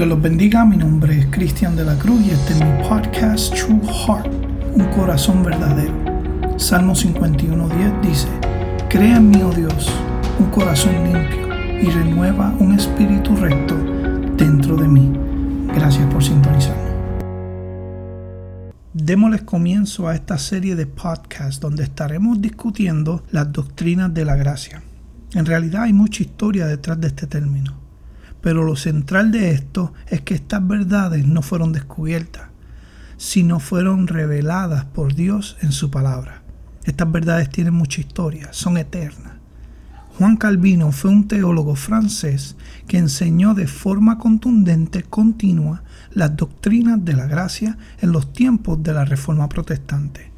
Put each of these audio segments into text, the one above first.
Dios los bendiga, mi nombre es Cristian de la Cruz y este es mi podcast True Heart, un corazón verdadero. Salmo 51.10 dice, Crea en mí, oh Dios, un corazón limpio y renueva un espíritu recto dentro de mí. Gracias por sintonizarme. Démosles comienzo a esta serie de podcasts donde estaremos discutiendo las doctrinas de la gracia. En realidad hay mucha historia detrás de este término, pero lo central de esto es que estas verdades no fueron descubiertas, sino fueron reveladas por Dios en su palabra. Estas verdades tienen mucha historia, son eternas. Juan Calvino fue un teólogo francés que enseñó de forma contundente, continua, las doctrinas de la gracia en los tiempos de la Reforma Protestante.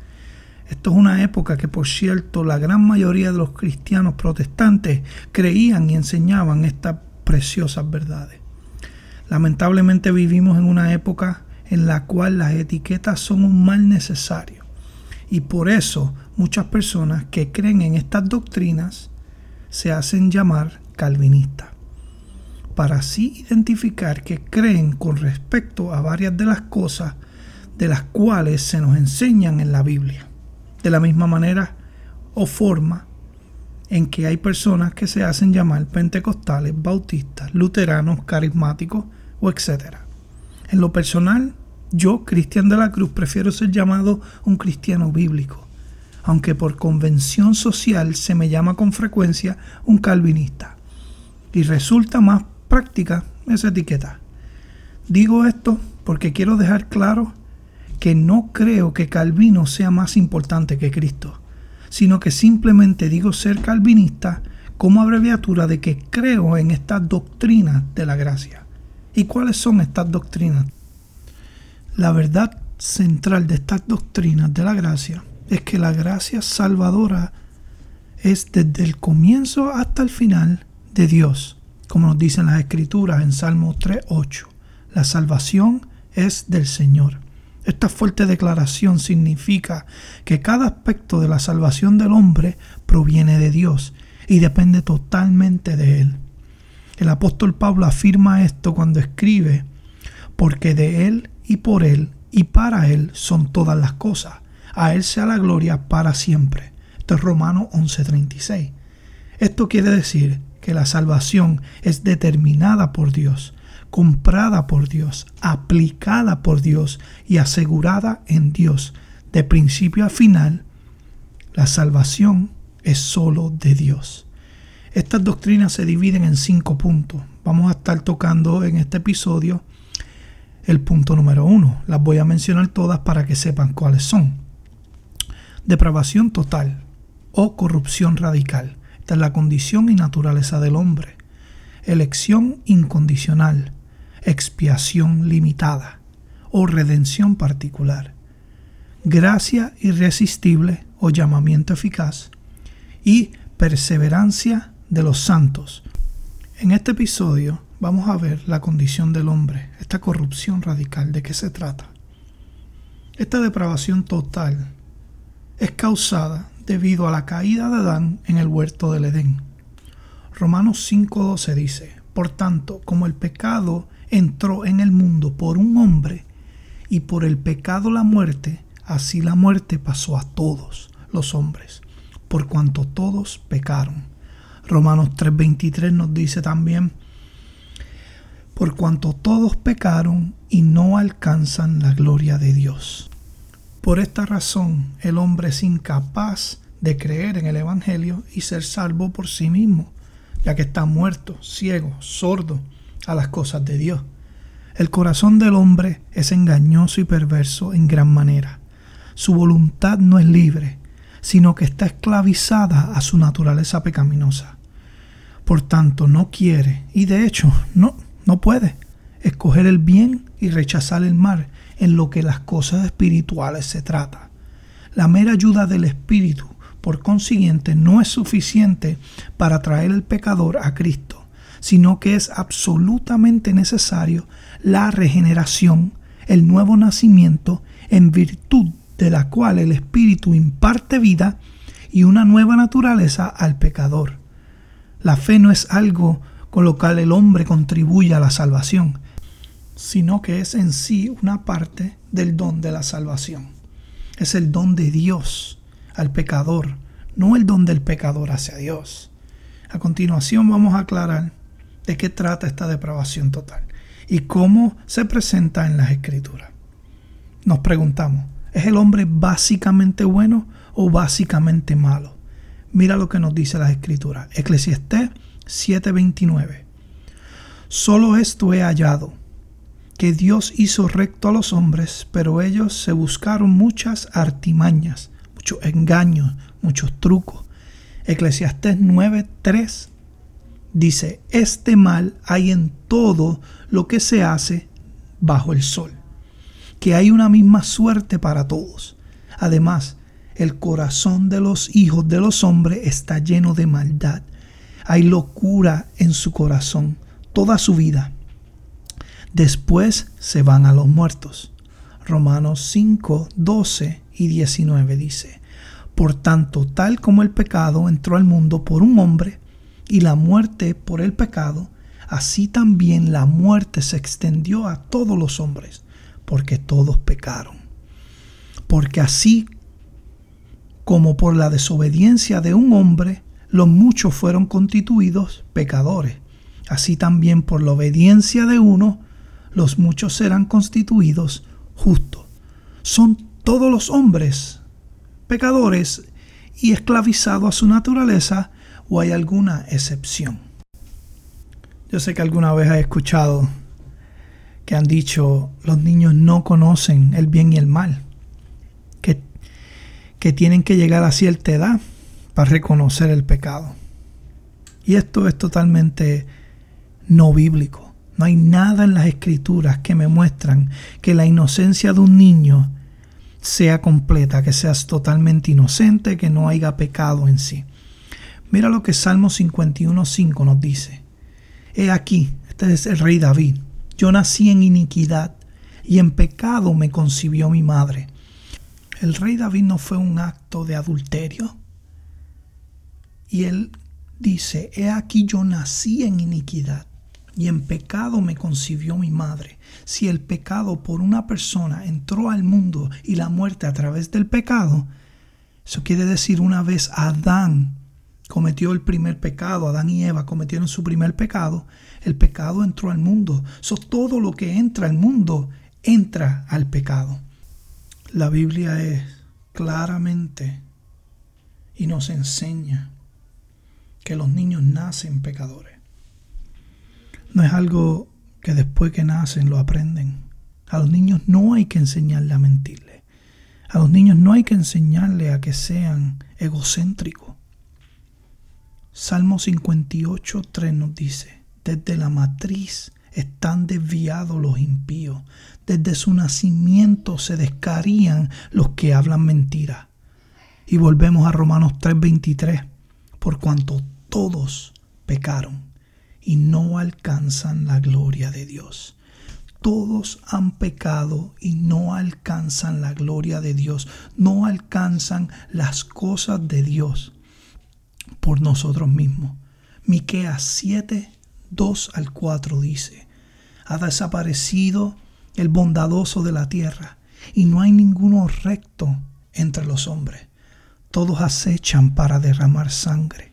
Esto es una época que, por cierto, la gran mayoría de los cristianos protestantes creían y enseñaban estas preciosas verdades. Lamentablemente vivimos en una época en la cual las etiquetas son un mal necesario y por eso muchas personas que creen en estas doctrinas se hacen llamar calvinistas, para así identificar que creen con respecto a varias de las cosas de las cuales se nos enseñan en la Biblia. De la misma manera o forma en que hay personas que se hacen llamar pentecostales, bautistas, luteranos, carismáticos o etc. En lo personal, yo, Cristian de la Cruz, prefiero ser llamado un cristiano bíblico, aunque por convención social se me llama con frecuencia un calvinista. Y resulta más práctica esa etiqueta. Digo esto porque quiero dejar claro que no creo que Calvino sea más importante que Cristo, sino que simplemente digo ser calvinista como abreviatura de que creo en estas doctrinas de la gracia. ¿Y cuáles son estas doctrinas? La verdad central de estas doctrinas de la gracia es que la gracia salvadora es desde el comienzo hasta el final de Dios, como nos dicen las escrituras en Salmo 3.8. La salvación es del Señor. Esta fuerte declaración significa que cada aspecto de la salvación del hombre proviene de Dios y depende totalmente de Él. El apóstol Pablo afirma esto cuando escribe, porque de Él y por Él y para Él son todas las cosas a Él sea la gloria para siempre. Esto es Romano 11:36. Esto quiere decir que la salvación es determinada por Dios, comprada por Dios, aplicada por Dios y asegurada en Dios. De principio a final, la salvación es solo de Dios. Estas doctrinas se dividen en cinco puntos. Vamos a estar tocando en este episodio el punto número uno. Las voy a mencionar todas para que sepan cuáles son depravación total o corrupción radical. Esta es la condición y naturaleza del hombre. Elección incondicional, expiación limitada o redención particular. Gracia irresistible o llamamiento eficaz. Y perseverancia de los santos. En este episodio vamos a ver la condición del hombre, esta corrupción radical, de qué se trata. Esta depravación total es causada debido a la caída de Adán en el huerto del Edén. Romanos 5:12 dice, Por tanto, como el pecado entró en el mundo por un hombre, y por el pecado la muerte, así la muerte pasó a todos los hombres, por cuanto todos pecaron. Romanos 3:23 nos dice también, por cuanto todos pecaron y no alcanzan la gloria de Dios. Por esta razón el hombre es incapaz de creer en el Evangelio y ser salvo por sí mismo, ya que está muerto, ciego, sordo a las cosas de Dios. El corazón del hombre es engañoso y perverso en gran manera. Su voluntad no es libre, sino que está esclavizada a su naturaleza pecaminosa. Por tanto, no quiere, y de hecho no, no puede, escoger el bien y rechazar el mal en lo que las cosas espirituales se trata. La mera ayuda del Espíritu, por consiguiente, no es suficiente para traer el pecador a Cristo, sino que es absolutamente necesario la regeneración, el nuevo nacimiento, en virtud de la cual el Espíritu imparte vida y una nueva naturaleza al pecador. La fe no es algo con lo cual el hombre contribuye a la salvación, sino que es en sí una parte del don de la salvación. Es el don de Dios al pecador, no el don del pecador hacia Dios. A continuación vamos a aclarar de qué trata esta depravación total y cómo se presenta en las escrituras. Nos preguntamos, ¿es el hombre básicamente bueno o básicamente malo? Mira lo que nos dice las escrituras. Eclesiastés 7:29. Solo esto he hallado, que Dios hizo recto a los hombres, pero ellos se buscaron muchas artimañas, muchos engaños, muchos trucos. Eclesiastés 9:3 dice, este mal hay en todo lo que se hace bajo el sol, que hay una misma suerte para todos. Además, el corazón de los hijos de los hombres está lleno de maldad. Hay locura en su corazón toda su vida. Después se van a los muertos. Romanos 5, 12 y 19 dice, Por tanto, tal como el pecado entró al mundo por un hombre, y la muerte por el pecado, así también la muerte se extendió a todos los hombres, porque todos pecaron. Porque así como por la desobediencia de un hombre, los muchos fueron constituidos pecadores, así también por la obediencia de uno, los muchos serán constituidos justos. Son todos los hombres pecadores y esclavizados a su naturaleza o hay alguna excepción? Yo sé que alguna vez he escuchado que han dicho los niños no conocen el bien y el mal, que, que tienen que llegar a cierta edad para reconocer el pecado. Y esto es totalmente no bíblico. No hay nada en las escrituras que me muestran que la inocencia de un niño sea completa, que seas totalmente inocente, que no haya pecado en sí. Mira lo que Salmo 51.5 nos dice. He aquí, este es el rey David. Yo nací en iniquidad y en pecado me concibió mi madre. El rey David no fue un acto de adulterio. Y él dice, he aquí yo nací en iniquidad y en pecado me concibió mi madre. Si el pecado por una persona entró al mundo y la muerte a través del pecado, eso quiere decir una vez Adán cometió el primer pecado, Adán y Eva cometieron su primer pecado, el pecado entró al mundo. So, todo lo que entra al mundo entra al pecado. La Biblia es claramente y nos enseña que los niños nacen pecadores. No es algo que después que nacen lo aprenden. A los niños no hay que enseñarle a mentirle. A los niños no hay que enseñarle a que sean egocéntricos. Salmo 58, 3 nos dice, desde la matriz están desviados los impíos, desde su nacimiento se descarían los que hablan mentira. Y volvemos a Romanos 3:23, por cuanto todos pecaron y no alcanzan la gloria de Dios. Todos han pecado y no alcanzan la gloria de Dios, no alcanzan las cosas de Dios por nosotros mismos. Miqueas 7, 2 al 4 dice, ha desaparecido el bondadoso de la tierra, y no hay ninguno recto entre los hombres. Todos acechan para derramar sangre.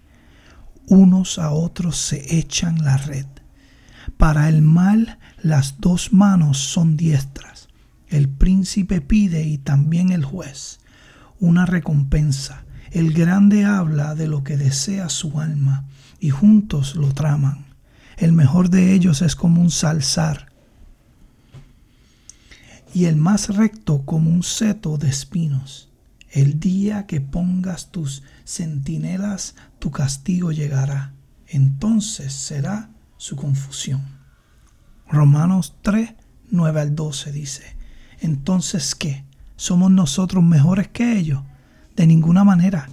Unos a otros se echan la red. Para el mal las dos manos son diestras. El príncipe pide y también el juez una recompensa el grande habla de lo que desea su alma y juntos lo traman. El mejor de ellos es como un salzar y el más recto como un seto de espinos. El día que pongas tus centinelas, tu castigo llegará. Entonces será su confusión. Romanos 3, 9 al 12 dice, entonces ¿qué? ¿Somos nosotros mejores que ellos? De ninguna manera,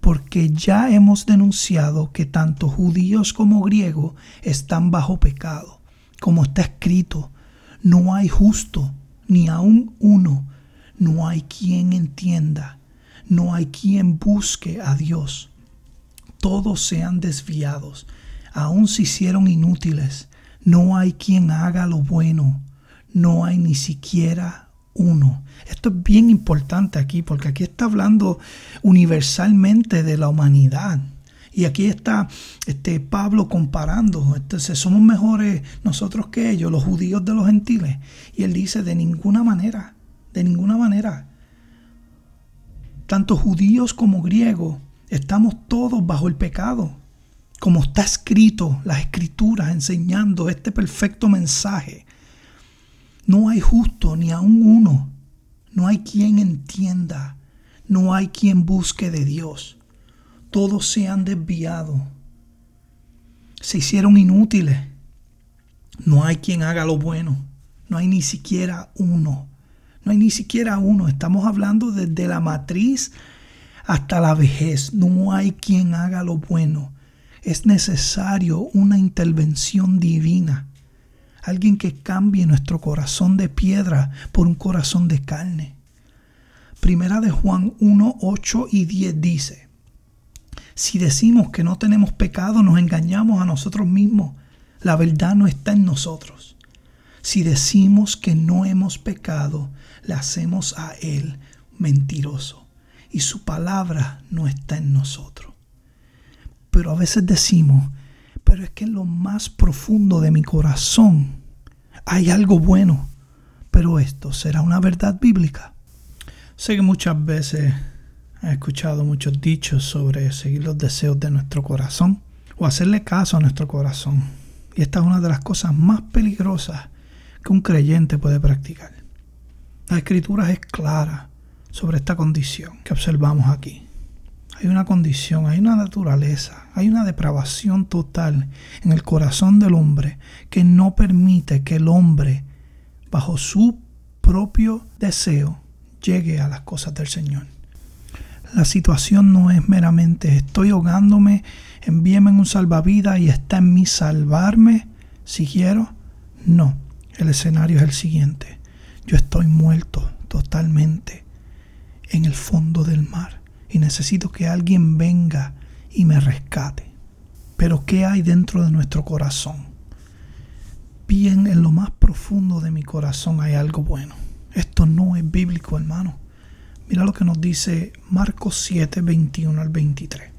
porque ya hemos denunciado que tanto judíos como griegos están bajo pecado. Como está escrito, no hay justo, ni aun uno, no hay quien entienda, no hay quien busque a Dios. Todos sean desviados, aun se hicieron inútiles, no hay quien haga lo bueno, no hay ni siquiera uno. Esto es bien importante aquí porque aquí está hablando universalmente de la humanidad. Y aquí está este Pablo comparando. Entonces, somos mejores nosotros que ellos, los judíos de los gentiles. Y él dice, de ninguna manera, de ninguna manera. Tanto judíos como griegos, estamos todos bajo el pecado. Como está escrito, las escrituras enseñando este perfecto mensaje. No hay justo ni aun uno. No hay quien entienda. No hay quien busque de Dios todos se han desviado, se hicieron inútiles. No hay quien haga lo bueno, no hay ni siquiera uno, no hay ni siquiera uno. Estamos hablando desde la matriz hasta la vejez, no hay quien haga lo bueno. Es necesario una intervención divina, alguien que cambie nuestro corazón de piedra por un corazón de carne. Primera de Juan 1, 8 y 10 dice, si decimos que no tenemos pecado, nos engañamos a nosotros mismos. La verdad no está en nosotros. Si decimos que no hemos pecado, le hacemos a Él mentiroso y su palabra no está en nosotros. Pero a veces decimos, pero es que en lo más profundo de mi corazón hay algo bueno. Pero esto será una verdad bíblica. Sé que muchas veces He escuchado muchos dichos sobre seguir los deseos de nuestro corazón o hacerle caso a nuestro corazón. Y esta es una de las cosas más peligrosas que un creyente puede practicar. La escritura es clara sobre esta condición que observamos aquí. Hay una condición, hay una naturaleza, hay una depravación total en el corazón del hombre que no permite que el hombre, bajo su propio deseo, llegue a las cosas del Señor la situación no es meramente estoy ahogándome, envíeme en un salvavidas y está en mí salvarme si quiero. No, el escenario es el siguiente. Yo estoy muerto totalmente en el fondo del mar y necesito que alguien venga y me rescate. Pero ¿qué hay dentro de nuestro corazón? Bien en lo más profundo de mi corazón hay algo bueno. Esto no es bíblico, hermano. Mira lo que nos dice Marcos 7, 21 al 23.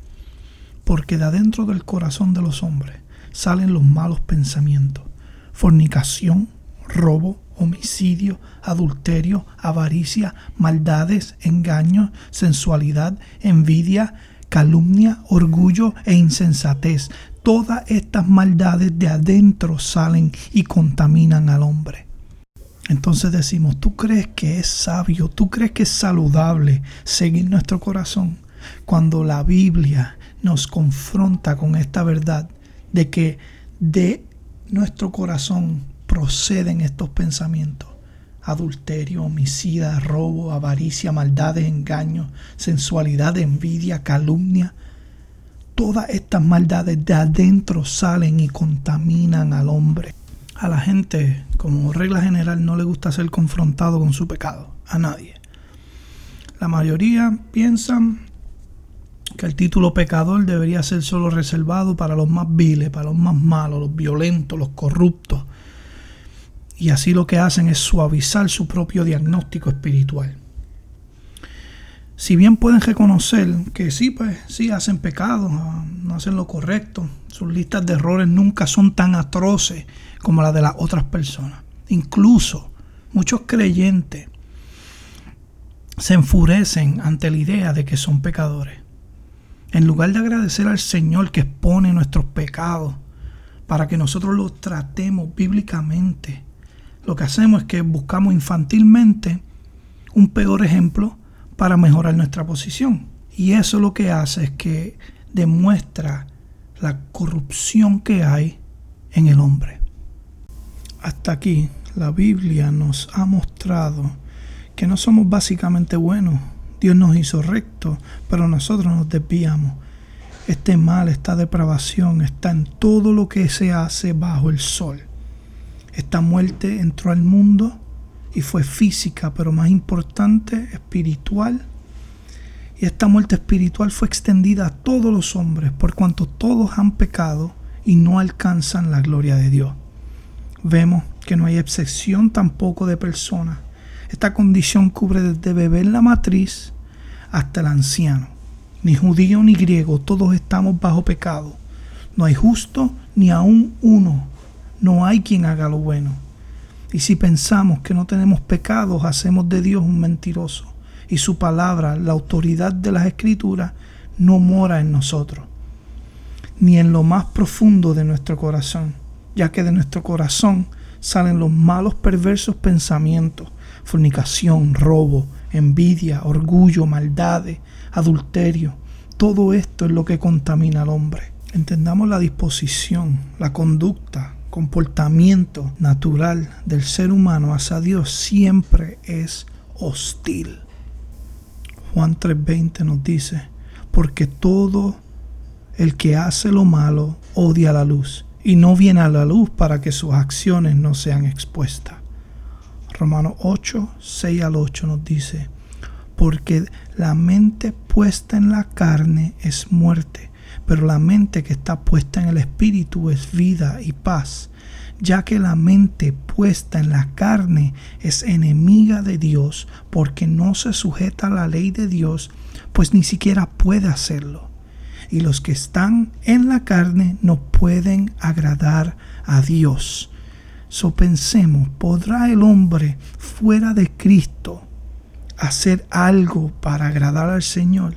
Porque de adentro del corazón de los hombres salen los malos pensamientos, fornicación, robo, homicidio, adulterio, avaricia, maldades, engaños, sensualidad, envidia, calumnia, orgullo e insensatez. Todas estas maldades de adentro salen y contaminan al hombre. Entonces decimos, ¿tú crees que es sabio? ¿Tú crees que es saludable seguir nuestro corazón? Cuando la Biblia nos confronta con esta verdad de que de nuestro corazón proceden estos pensamientos. Adulterio, homicida, robo, avaricia, maldades, engaños, sensualidad, envidia, calumnia. Todas estas maldades de adentro salen y contaminan al hombre. A la gente, como regla general, no le gusta ser confrontado con su pecado. A nadie. La mayoría piensan que el título pecador debería ser solo reservado para los más viles, para los más malos, los violentos, los corruptos. Y así lo que hacen es suavizar su propio diagnóstico espiritual. Si bien pueden reconocer que sí, pues sí hacen pecados, ah, no hacen lo correcto, sus listas de errores nunca son tan atroces como la de las otras personas. Incluso muchos creyentes se enfurecen ante la idea de que son pecadores. En lugar de agradecer al Señor que expone nuestros pecados para que nosotros los tratemos bíblicamente, lo que hacemos es que buscamos infantilmente un peor ejemplo para mejorar nuestra posición. Y eso lo que hace es que demuestra la corrupción que hay en el hombre. Hasta aquí la Biblia nos ha mostrado que no somos básicamente buenos. Dios nos hizo rectos, pero nosotros nos desviamos. Este mal, esta depravación está en todo lo que se hace bajo el sol. Esta muerte entró al mundo y fue física, pero más importante, espiritual. Y esta muerte espiritual fue extendida a todos los hombres, por cuanto todos han pecado y no alcanzan la gloria de Dios vemos que no hay excepción tampoco de persona. Esta condición cubre desde bebé en la matriz hasta el anciano. Ni judío ni griego, todos estamos bajo pecado. No hay justo ni aún uno. No hay quien haga lo bueno. Y si pensamos que no tenemos pecados, hacemos de Dios un mentiroso. Y su palabra, la autoridad de las escrituras, no mora en nosotros, ni en lo más profundo de nuestro corazón, ya que de nuestro corazón salen los malos perversos pensamientos, fornicación, robo, envidia, orgullo, maldades, adulterio. Todo esto es lo que contamina al hombre. Entendamos la disposición, la conducta, comportamiento natural del ser humano hacia Dios siempre es hostil. Juan 3:20 nos dice, porque todo el que hace lo malo odia la luz y no viene a la luz para que sus acciones no sean expuestas. Romanos 8, 6 al 8 nos dice, porque la mente puesta en la carne es muerte, pero la mente que está puesta en el espíritu es vida y paz, ya que la mente puesta en la carne es enemiga de Dios porque no se sujeta a la ley de Dios, pues ni siquiera puede hacerlo. Y los que están en la carne no pueden agradar a Dios. So pensemos, ¿podrá el hombre fuera de Cristo hacer algo para agradar al Señor?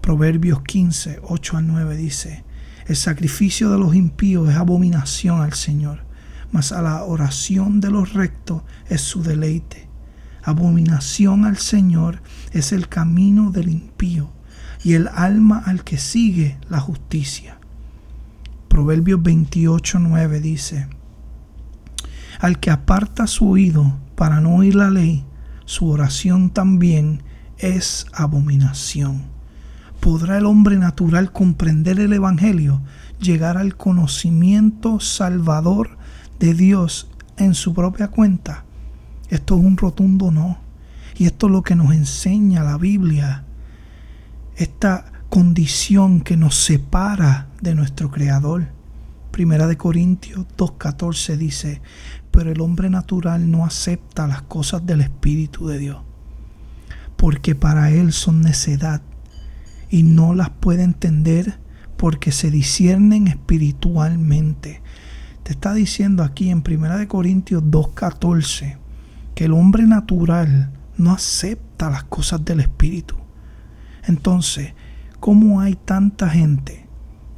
Proverbios 15, 8 a 9 dice, el sacrificio de los impíos es abominación al Señor, mas a la oración de los rectos es su deleite. Abominación al Señor es el camino del impío y el alma al que sigue la justicia. Proverbios 28, 9 dice, Al que aparta su oído para no oír la ley, su oración también es abominación. ¿Podrá el hombre natural comprender el Evangelio, llegar al conocimiento salvador de Dios en su propia cuenta? Esto es un rotundo no. Y esto es lo que nos enseña la Biblia. Esta condición que nos separa de nuestro Creador. Primera de Corintios 2.14 dice, pero el hombre natural no acepta las cosas del Espíritu de Dios, porque para él son necedad y no las puede entender porque se disciernen espiritualmente. Te está diciendo aquí en 1 Corintios 2.14 que el hombre natural no acepta las cosas del Espíritu. Entonces, ¿cómo hay tanta gente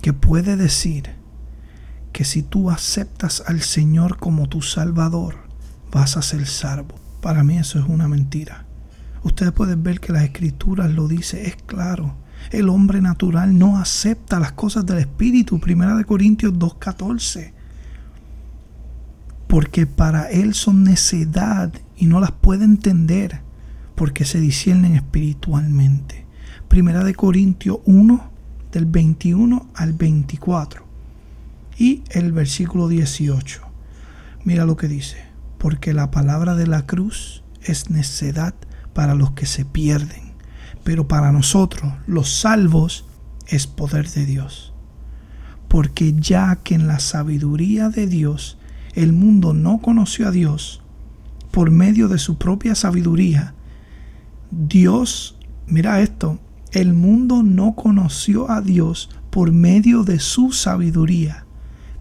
que puede decir que si tú aceptas al Señor como tu Salvador, vas a ser salvo? Para mí eso es una mentira. Ustedes pueden ver que las escrituras lo dice, es claro. El hombre natural no acepta las cosas del Espíritu. Primera de Corintios 2.14. Porque para él son necedad y no las puede entender porque se disciernen espiritualmente. Primera de Corintios 1 del 21 al 24 y el versículo 18. Mira lo que dice, porque la palabra de la cruz es necedad para los que se pierden pero para nosotros, los salvos, es poder de Dios. Porque ya que en la sabiduría de Dios el mundo no conoció a Dios, por medio de su propia sabiduría, Dios, mira esto, el mundo no conoció a Dios por medio de su sabiduría.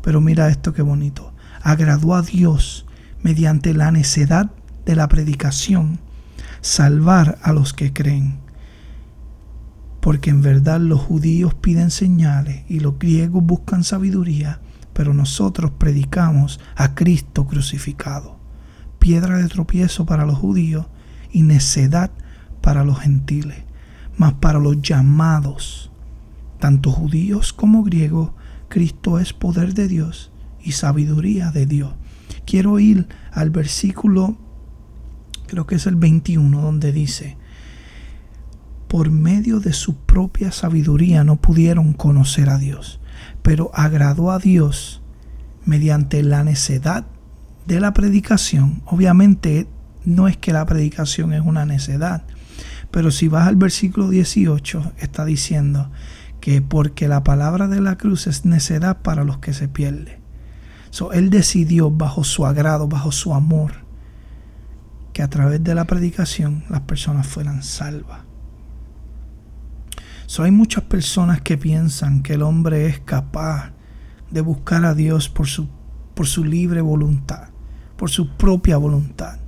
Pero mira esto qué bonito. Agradó a Dios mediante la necedad de la predicación salvar a los que creen porque en verdad los judíos piden señales y los griegos buscan sabiduría, pero nosotros predicamos a Cristo crucificado, piedra de tropiezo para los judíos y necedad para los gentiles, mas para los llamados, tanto judíos como griegos, Cristo es poder de Dios y sabiduría de Dios. Quiero ir al versículo, creo que es el 21, donde dice, por medio de su propia sabiduría no pudieron conocer a Dios, pero agradó a Dios mediante la necedad de la predicación. Obviamente no es que la predicación es una necedad, pero si vas al versículo 18 está diciendo que porque la palabra de la cruz es necedad para los que se pierden. So, él decidió bajo su agrado, bajo su amor, que a través de la predicación las personas fueran salvas. So, hay muchas personas que piensan que el hombre es capaz de buscar a Dios por su, por su libre voluntad, por su propia voluntad.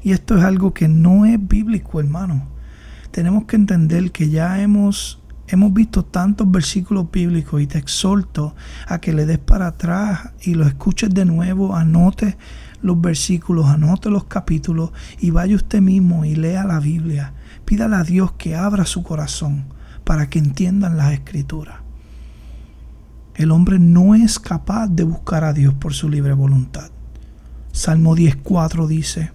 Y esto es algo que no es bíblico, hermano. Tenemos que entender que ya hemos Hemos visto tantos versículos bíblicos y te exhorto a que le des para atrás y lo escuches de nuevo, anote los versículos, anote los capítulos y vaya usted mismo y lea la Biblia. Pídale a Dios que abra su corazón para que entiendan las escrituras. El hombre no es capaz de buscar a Dios por su libre voluntad. Salmo 10.4 dice,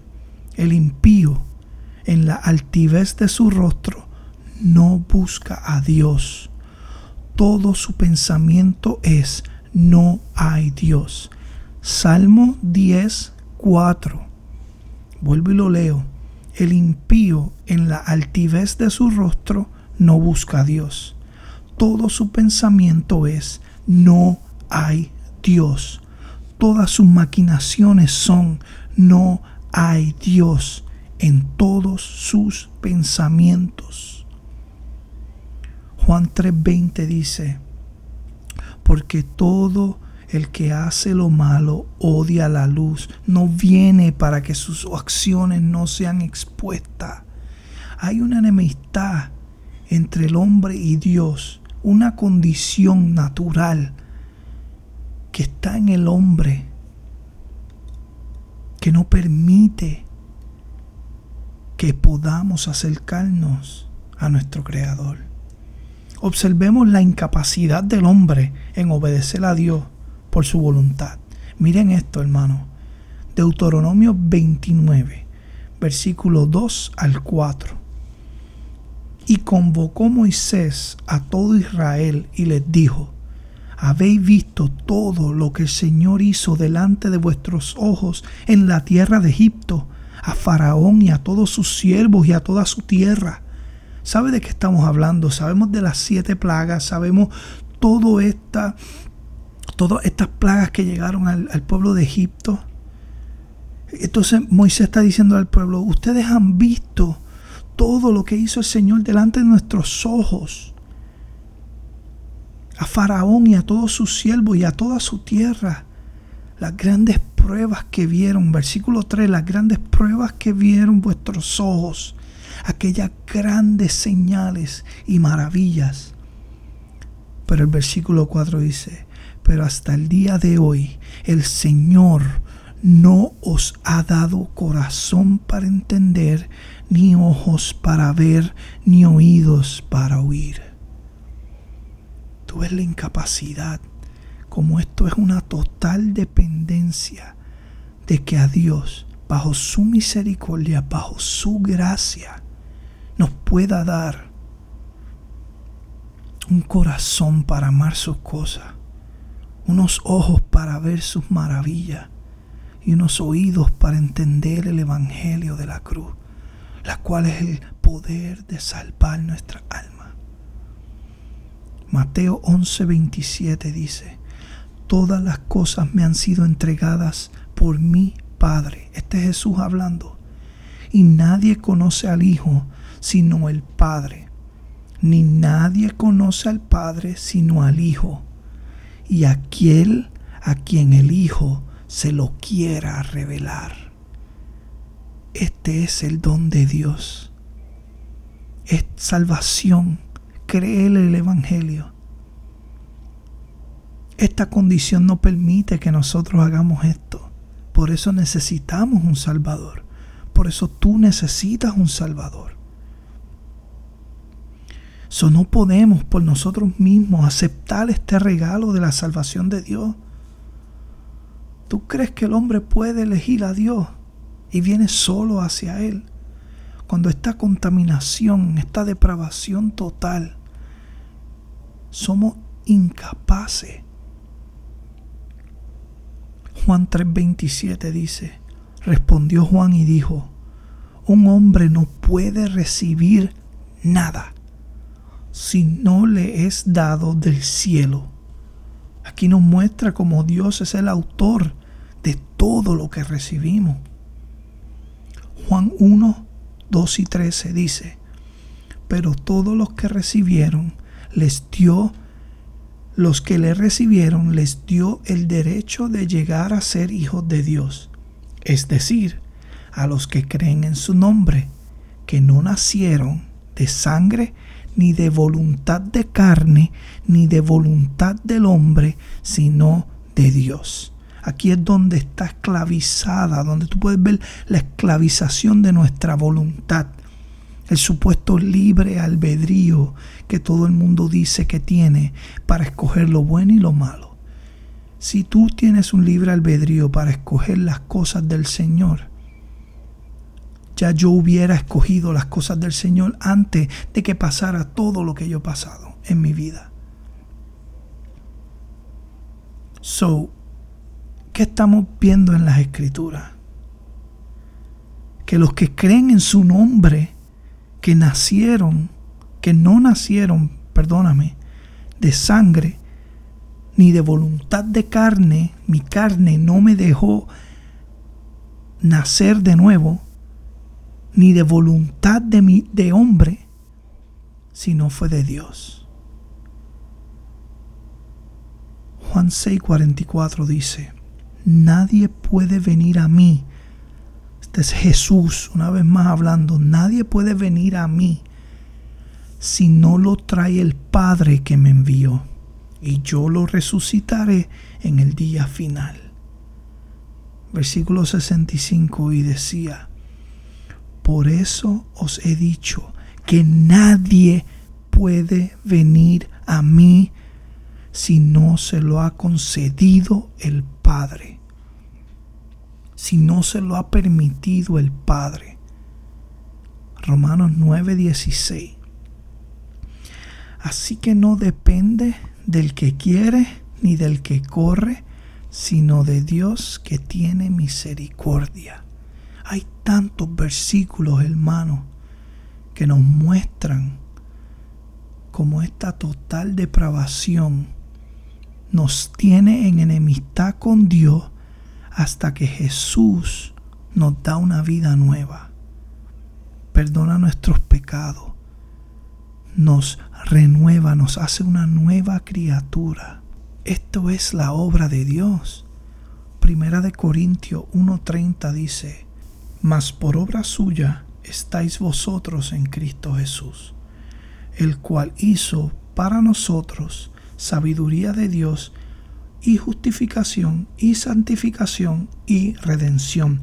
el impío en la altivez de su rostro no busca a Dios. Todo su pensamiento es no hay Dios. Salmo 10, 4. Vuelvo y lo leo. El impío en la altivez de su rostro no busca a Dios. Todo su pensamiento es no hay Dios. Todas sus maquinaciones son no hay Dios en todos sus pensamientos. Juan 3:20 dice, porque todo el que hace lo malo odia la luz, no viene para que sus acciones no sean expuestas. Hay una enemistad entre el hombre y Dios, una condición natural que está en el hombre que no permite que podamos acercarnos a nuestro Creador. Observemos la incapacidad del hombre en obedecer a Dios por su voluntad. Miren esto, hermano. Deuteronomio 29, versículo 2 al 4. Y convocó Moisés a todo Israel y les dijo, habéis visto todo lo que el Señor hizo delante de vuestros ojos en la tierra de Egipto, a Faraón y a todos sus siervos y a toda su tierra ¿Sabe de qué estamos hablando? Sabemos de las siete plagas, sabemos todo esta, todas estas plagas que llegaron al, al pueblo de Egipto. Entonces Moisés está diciendo al pueblo, ustedes han visto todo lo que hizo el Señor delante de nuestros ojos. A Faraón y a todos sus siervos y a toda su tierra. Las grandes pruebas que vieron, versículo 3, las grandes pruebas que vieron vuestros ojos aquellas grandes señales y maravillas. Pero el versículo 4 dice, pero hasta el día de hoy el Señor no os ha dado corazón para entender, ni ojos para ver, ni oídos para oír. Tú ves la incapacidad, como esto es una total dependencia de que a Dios, bajo su misericordia, bajo su gracia, nos pueda dar un corazón para amar sus cosas, unos ojos para ver sus maravillas y unos oídos para entender el Evangelio de la cruz, la cual es el poder de salvar nuestra alma. Mateo 11:27 dice, todas las cosas me han sido entregadas por mi Padre. Este es Jesús hablando. Y nadie conoce al Hijo sino el Padre. Ni nadie conoce al Padre sino al Hijo. Y aquel a quien el Hijo se lo quiera revelar. Este es el don de Dios. Es salvación. Créele el Evangelio. Esta condición no permite que nosotros hagamos esto. Por eso necesitamos un Salvador. Por eso tú necesitas un Salvador. So, no podemos por nosotros mismos aceptar este regalo de la salvación de Dios. ¿Tú crees que el hombre puede elegir a Dios y viene solo hacia Él? Cuando esta contaminación, esta depravación total, somos incapaces. Juan 3:27 dice, respondió Juan y dijo, un hombre no puede recibir nada si no le es dado del cielo, Aquí nos muestra cómo Dios es el autor de todo lo que recibimos. Juan 1, 2 y 13 dice, pero todos los que recibieron les dio, los que le recibieron les dio el derecho de llegar a ser hijos de Dios, es decir, a los que creen en su nombre, que no nacieron de sangre, ni de voluntad de carne, ni de voluntad del hombre, sino de Dios. Aquí es donde está esclavizada, donde tú puedes ver la esclavización de nuestra voluntad, el supuesto libre albedrío que todo el mundo dice que tiene para escoger lo bueno y lo malo. Si tú tienes un libre albedrío para escoger las cosas del Señor, ya yo hubiera escogido las cosas del Señor antes de que pasara todo lo que yo he pasado en mi vida. So, ¿qué estamos viendo en las escrituras? Que los que creen en su nombre, que nacieron, que no nacieron, perdóname, de sangre, ni de voluntad de carne, mi carne no me dejó nacer de nuevo, ni de voluntad de, hombre, sino fue de Dios. Juan 6:44 dice, nadie puede venir a mí. Este es Jesús, una vez más hablando, nadie puede venir a mí si no lo trae el Padre que me envió, y yo lo resucitaré en el día final. Versículo 65 y decía, por eso os he dicho que nadie puede venir a mí si no se lo ha concedido el Padre, si no se lo ha permitido el Padre. Romanos 9:16. Así que no depende del que quiere ni del que corre, sino de Dios que tiene misericordia. Hay tantos versículos, hermanos, que nos muestran cómo esta total depravación nos tiene en enemistad con Dios hasta que Jesús nos da una vida nueva. Perdona nuestros pecados, nos renueva, nos hace una nueva criatura. Esto es la obra de Dios. Primera de Corintios 1:30 dice, mas por obra suya estáis vosotros en Cristo Jesús, el cual hizo para nosotros sabiduría de Dios y justificación y santificación y redención.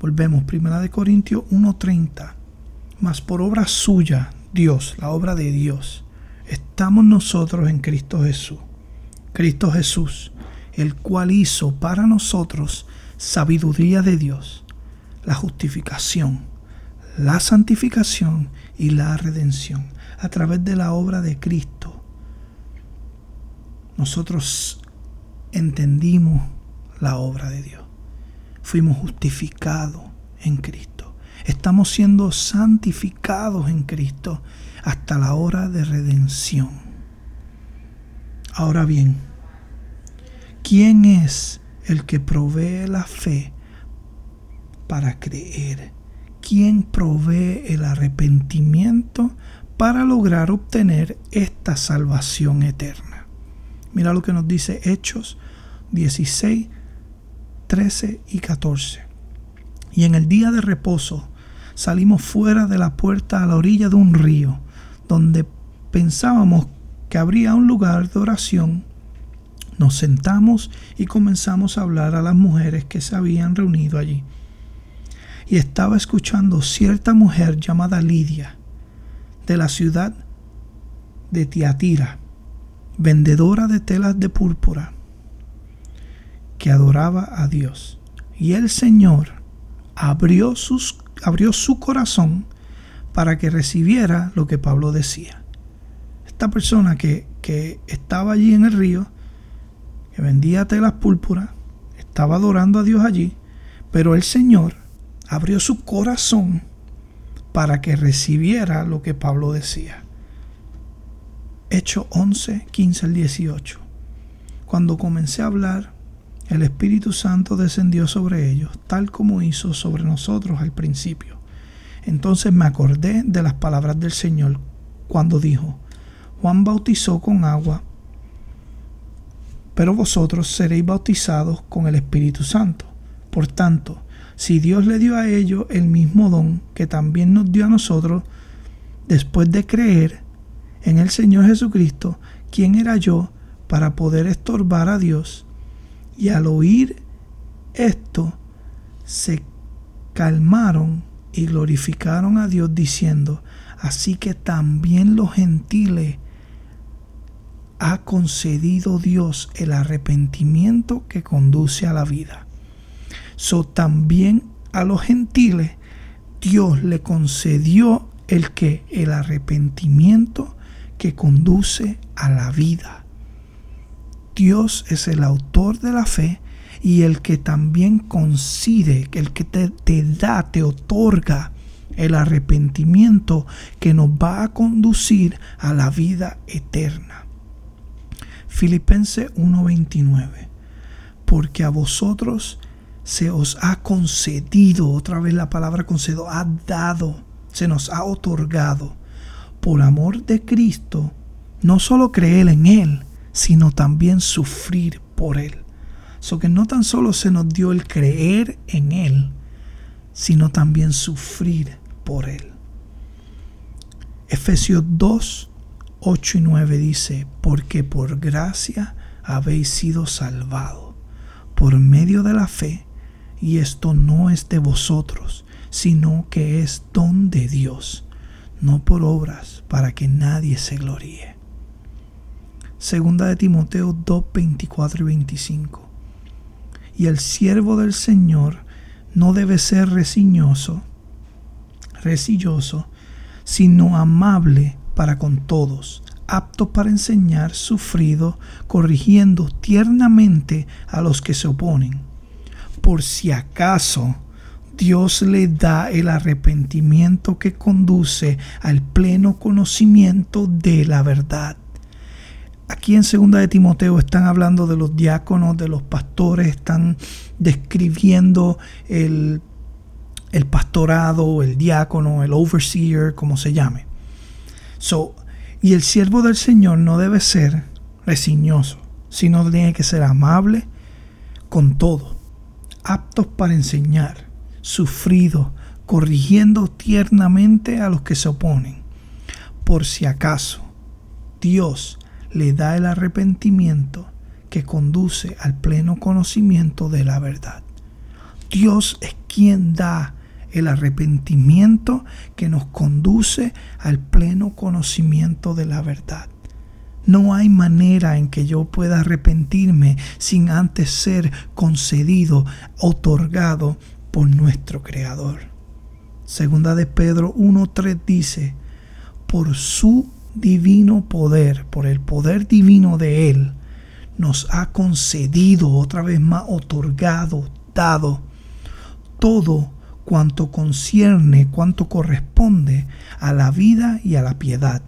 Volvemos, primera de Corintios 1:30. Mas por obra suya, Dios, la obra de Dios, estamos nosotros en Cristo Jesús. Cristo Jesús, el cual hizo para nosotros sabiduría de Dios la justificación, la santificación y la redención a través de la obra de Cristo. Nosotros entendimos la obra de Dios. Fuimos justificados en Cristo. Estamos siendo santificados en Cristo hasta la hora de redención. Ahora bien, ¿quién es el que provee la fe para creer? ¿Quién provee el arrepentimiento para lograr obtener esta salvación eterna? Mira lo que nos dice Hechos 16, 13 y 14. Y en el día de reposo salimos fuera de la puerta a la orilla de un río, donde pensábamos que habría un lugar de oración. Nos sentamos y comenzamos a hablar a las mujeres que se habían reunido allí y estaba escuchando cierta mujer llamada Lidia, de la ciudad de Tiatira, vendedora de telas de púrpura, que adoraba a Dios. Y el Señor abrió, abrió su corazón para que recibiera lo que Pablo decía. Esta persona que, que estaba allí en el río, que vendía telas púrpura, estaba adorando a Dios allí, pero el Señor abrió su corazón para que recibiera lo que Pablo decía. Hecho 11, 15 al 18. Cuando comencé a hablar, el Espíritu Santo descendió sobre ellos, tal como hizo sobre nosotros al principio. Entonces me acordé de las palabras del Señor cuando dijo, Juan bautizó con agua, pero vosotros seréis bautizados con el Espíritu Santo. Por tanto, si Dios le dio a ellos el mismo don que también nos dio a nosotros, después de creer en el Señor Jesucristo, ¿quién era yo para poder estorbar a Dios? Y al oír esto, se calmaron y glorificaron a Dios diciendo, así que también los gentiles ha concedido Dios el arrepentimiento que conduce a la vida. So también a los gentiles Dios le concedió el que el arrepentimiento conduce a la vida. Dios es el autor de la fe y el que también concede, el que te, te da, te otorga el arrepentimiento que nos va a conducir a la vida eterna. Filipenses 1:29. Porque a vosotros se os ha concedido, otra vez la palabra concedido, ha dado, se nos ha otorgado, por amor de Cristo, no solo creer en Él, sino también sufrir por Él. So que no tan solo se nos dio el creer en Él, sino también sufrir por Él. Efesios 2, 8 y 9 dice, porque por gracia habéis sido salvados por medio de la fe, y esto no es de vosotros, sino que es don de Dios, no por obras, para que nadie se gloríe. Segunda de Timoteo 2, 24 y 25. Y el siervo del Señor no debe ser resignoso, resilloso, sino amable para con todos, apto para enseñar, sufrido, corrigiendo tiernamente a los que se oponen. Por si acaso Dios le da el arrepentimiento que conduce al pleno conocimiento de la verdad. Aquí en segunda de Timoteo están hablando de los diáconos, de los pastores, están describiendo el, el pastorado, el diácono, el overseer, como se llame. So, y el siervo del Señor no debe ser resignoso, sino tiene que ser amable con todo, aptos para enseñar, sufrido, corrigiendo tiernamente a los que se oponen. Por si acaso Dios le da el arrepentimiento que conduce al pleno conocimiento de la verdad. Dios es quien da el arrepentimiento que nos conduce al pleno conocimiento de la verdad. No hay manera en que yo pueda arrepentirme sin antes ser concedido, otorgado por nuestro Creador. Segunda de Pedro 1.3 dice, por su divino poder, por el poder divino de Él, nos ha concedido, otra vez más otorgado, dado, todo cuanto concierne, cuanto corresponde a la vida y a la piedad,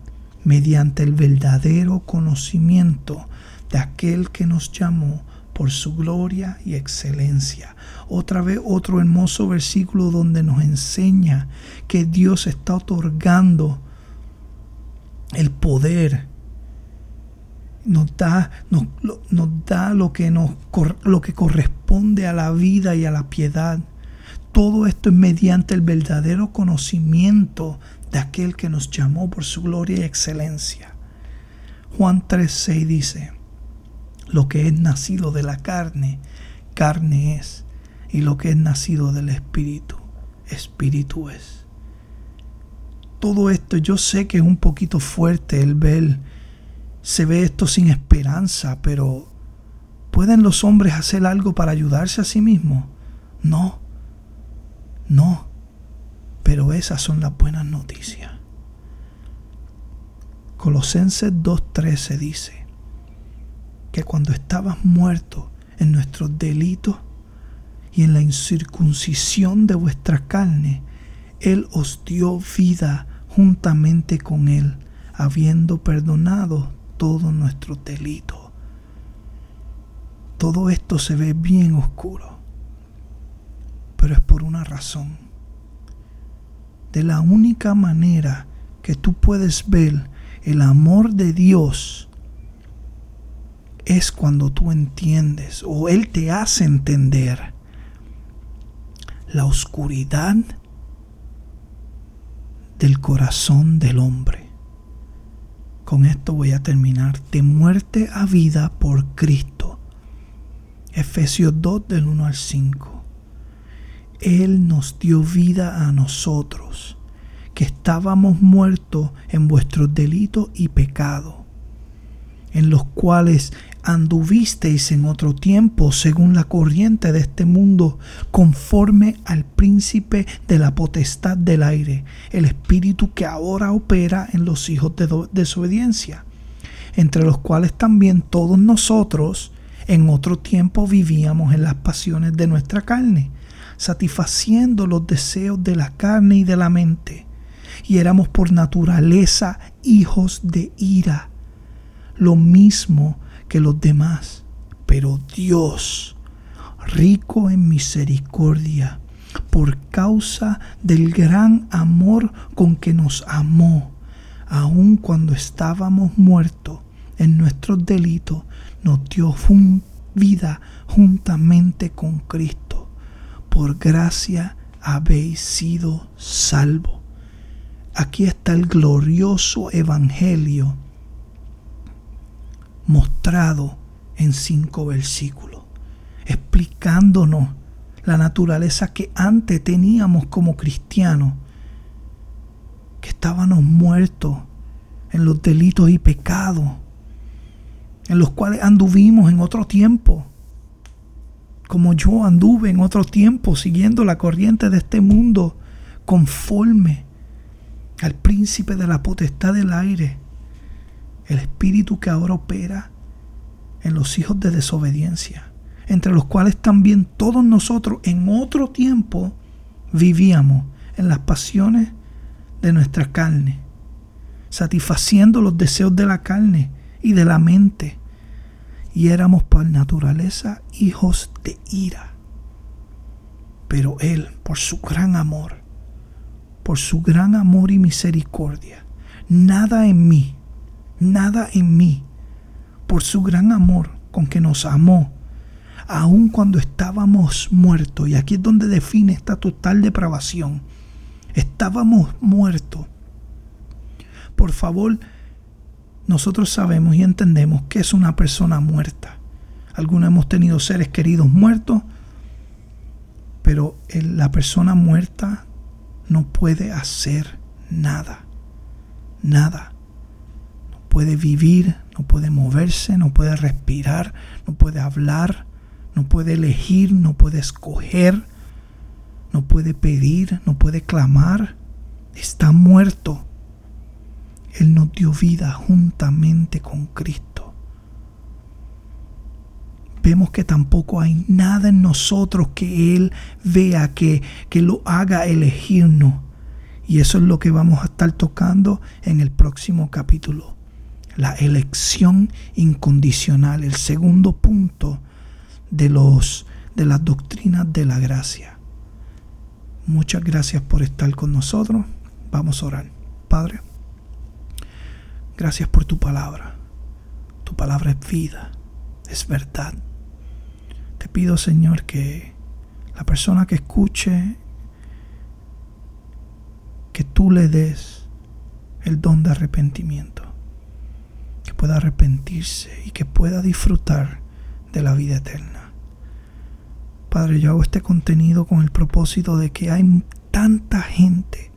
mediante el verdadero conocimiento de aquel que nos llamó por su gloria y excelencia. Otra vez otro hermoso versículo donde nos enseña que Dios está otorgando el poder. Nos da, nos, da lo, que nos, lo que corresponde a la vida y a la piedad todo esto es mediante el verdadero conocimiento de aquel que nos llamó por su gloria y excelencia. Juan 3:6 dice, lo que es nacido de la carne, carne es, y lo que es nacido del espíritu, espíritu es. Todo esto yo sé que es un poquito fuerte el ver, se ve esto sin esperanza, pero ¿pueden los hombres hacer algo para ayudarse a sí mismos? No. No, pero esas son las buenas noticias. Colosenses 2.13 dice que cuando estabas muerto en nuestros delitos y en la incircuncisión de vuestra carne, Él os dio vida juntamente con Él, habiendo perdonado todos nuestros delitos. todo esto se ve bien oscuro, pero es por una razón. De la única manera que tú puedes ver el amor de Dios es cuando tú entiendes o Él te hace entender la oscuridad del corazón del hombre. Con esto voy a terminar. De muerte a vida por Cristo. Efesios 2 del 1 al 5. Él nos dio vida a nosotros, que estábamos muertos en vuestros delitos y pecados, en los cuales anduvisteis en otro tiempo según la corriente de este mundo, conforme al príncipe de la potestad del aire, el espíritu que ahora opera en los hijos de desobediencia, entre los cuales también todos nosotros en otro tiempo vivíamos en las pasiones de nuestra carne, satisfaciendo los deseos de la carne y de la mente, y éramos por naturaleza hijos de ira, lo mismo que los demás. Pero Dios, rico en misericordia, por causa del gran amor con que nos amó, aun cuando estábamos muertos en nuestros delitos, nos dio vida juntamente con Cristo. Por gracia habéis sido salvos. Aquí está el glorioso evangelio mostrado en cinco versículos, explicándonos la naturaleza que antes teníamos como cristianos, que estábamos muertos en los delitos y pecados, en los cuales anduvimos en otro tiempo, como yo anduve en otro tiempo, siguiendo la corriente de este mundo, conforme al príncipe de la potestad del aire el espíritu que ahora opera en los hijos de desobediencia, entre los cuales también todos nosotros en otro tiempo vivíamos en las pasiones de nuestra carne, satisfaciendo los deseos de la carne y de la mente, y éramos por naturaleza hijos de ira. Pero Él, por su gran amor, por su gran amor y misericordia, nada en mí nada en mí, por su gran amor con que nos amó, aun cuando estábamos muertos, y aquí es donde define esta total depravación, estábamos muertos. Por favor, nosotros sabemos y entendemos que es una persona muerta. Algunos hemos tenido seres queridos muertos, pero la persona muerta no puede hacer nada, nada puede vivir, no puede moverse, no puede respirar, no puede hablar, no puede elegir, no puede escoger, no puede pedir, no puede clamar. Está muerto. Él nos dio vida juntamente con Cristo. Vemos que tampoco hay nada en nosotros que Él vea que, que lo haga elegirnos. Y eso es lo que vamos a estar tocando en el próximo capítulo la elección incondicional, el segundo punto de, los, de las doctrinas de la gracia. Muchas gracias por estar con nosotros. Vamos a orar. Padre, gracias por tu palabra. Tu palabra es vida, es verdad. Te pido, Señor, que la persona que escuche, que tú le des el don de arrepentimiento pueda arrepentirse y que pueda disfrutar de la vida eterna. Padre, yo hago este contenido con el propósito de que hay tanta gente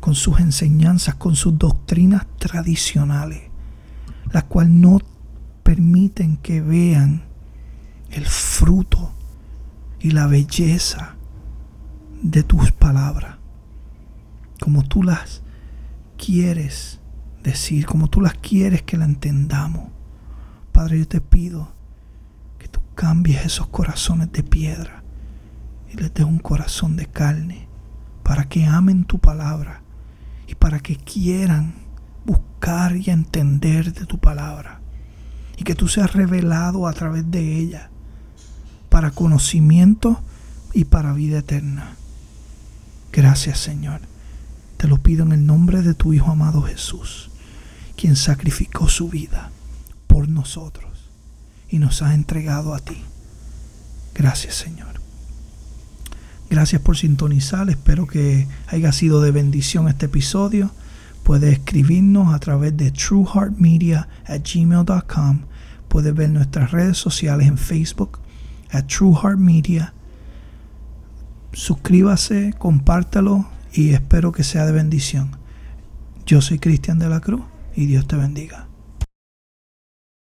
con sus enseñanzas, con sus doctrinas tradicionales, las cuales no permiten que vean el fruto y la belleza de tus palabras, como tú las quieres decir, como tú las quieres que la entendamos. Padre, yo te pido que tú cambies esos corazones de piedra y les des un corazón de carne para que amen tu palabra y para que quieran buscar y entender de tu palabra y que tú seas revelado a través de ella para conocimiento y para vida eterna. Gracias Señor. Te lo pido en el nombre de tu Hijo amado Jesús, quien sacrificó su vida por nosotros y nos ha entregado a ti. Gracias Señor. Gracias por sintonizar. Espero que haya sido de bendición este episodio. Puedes escribirnos a través de trueheartmedia@gmail.com. Puedes ver nuestras redes sociales en Facebook a trueheartmedia. Suscríbase, compártalo y espero que sea de bendición. Yo soy Cristian de la Cruz y Dios te bendiga.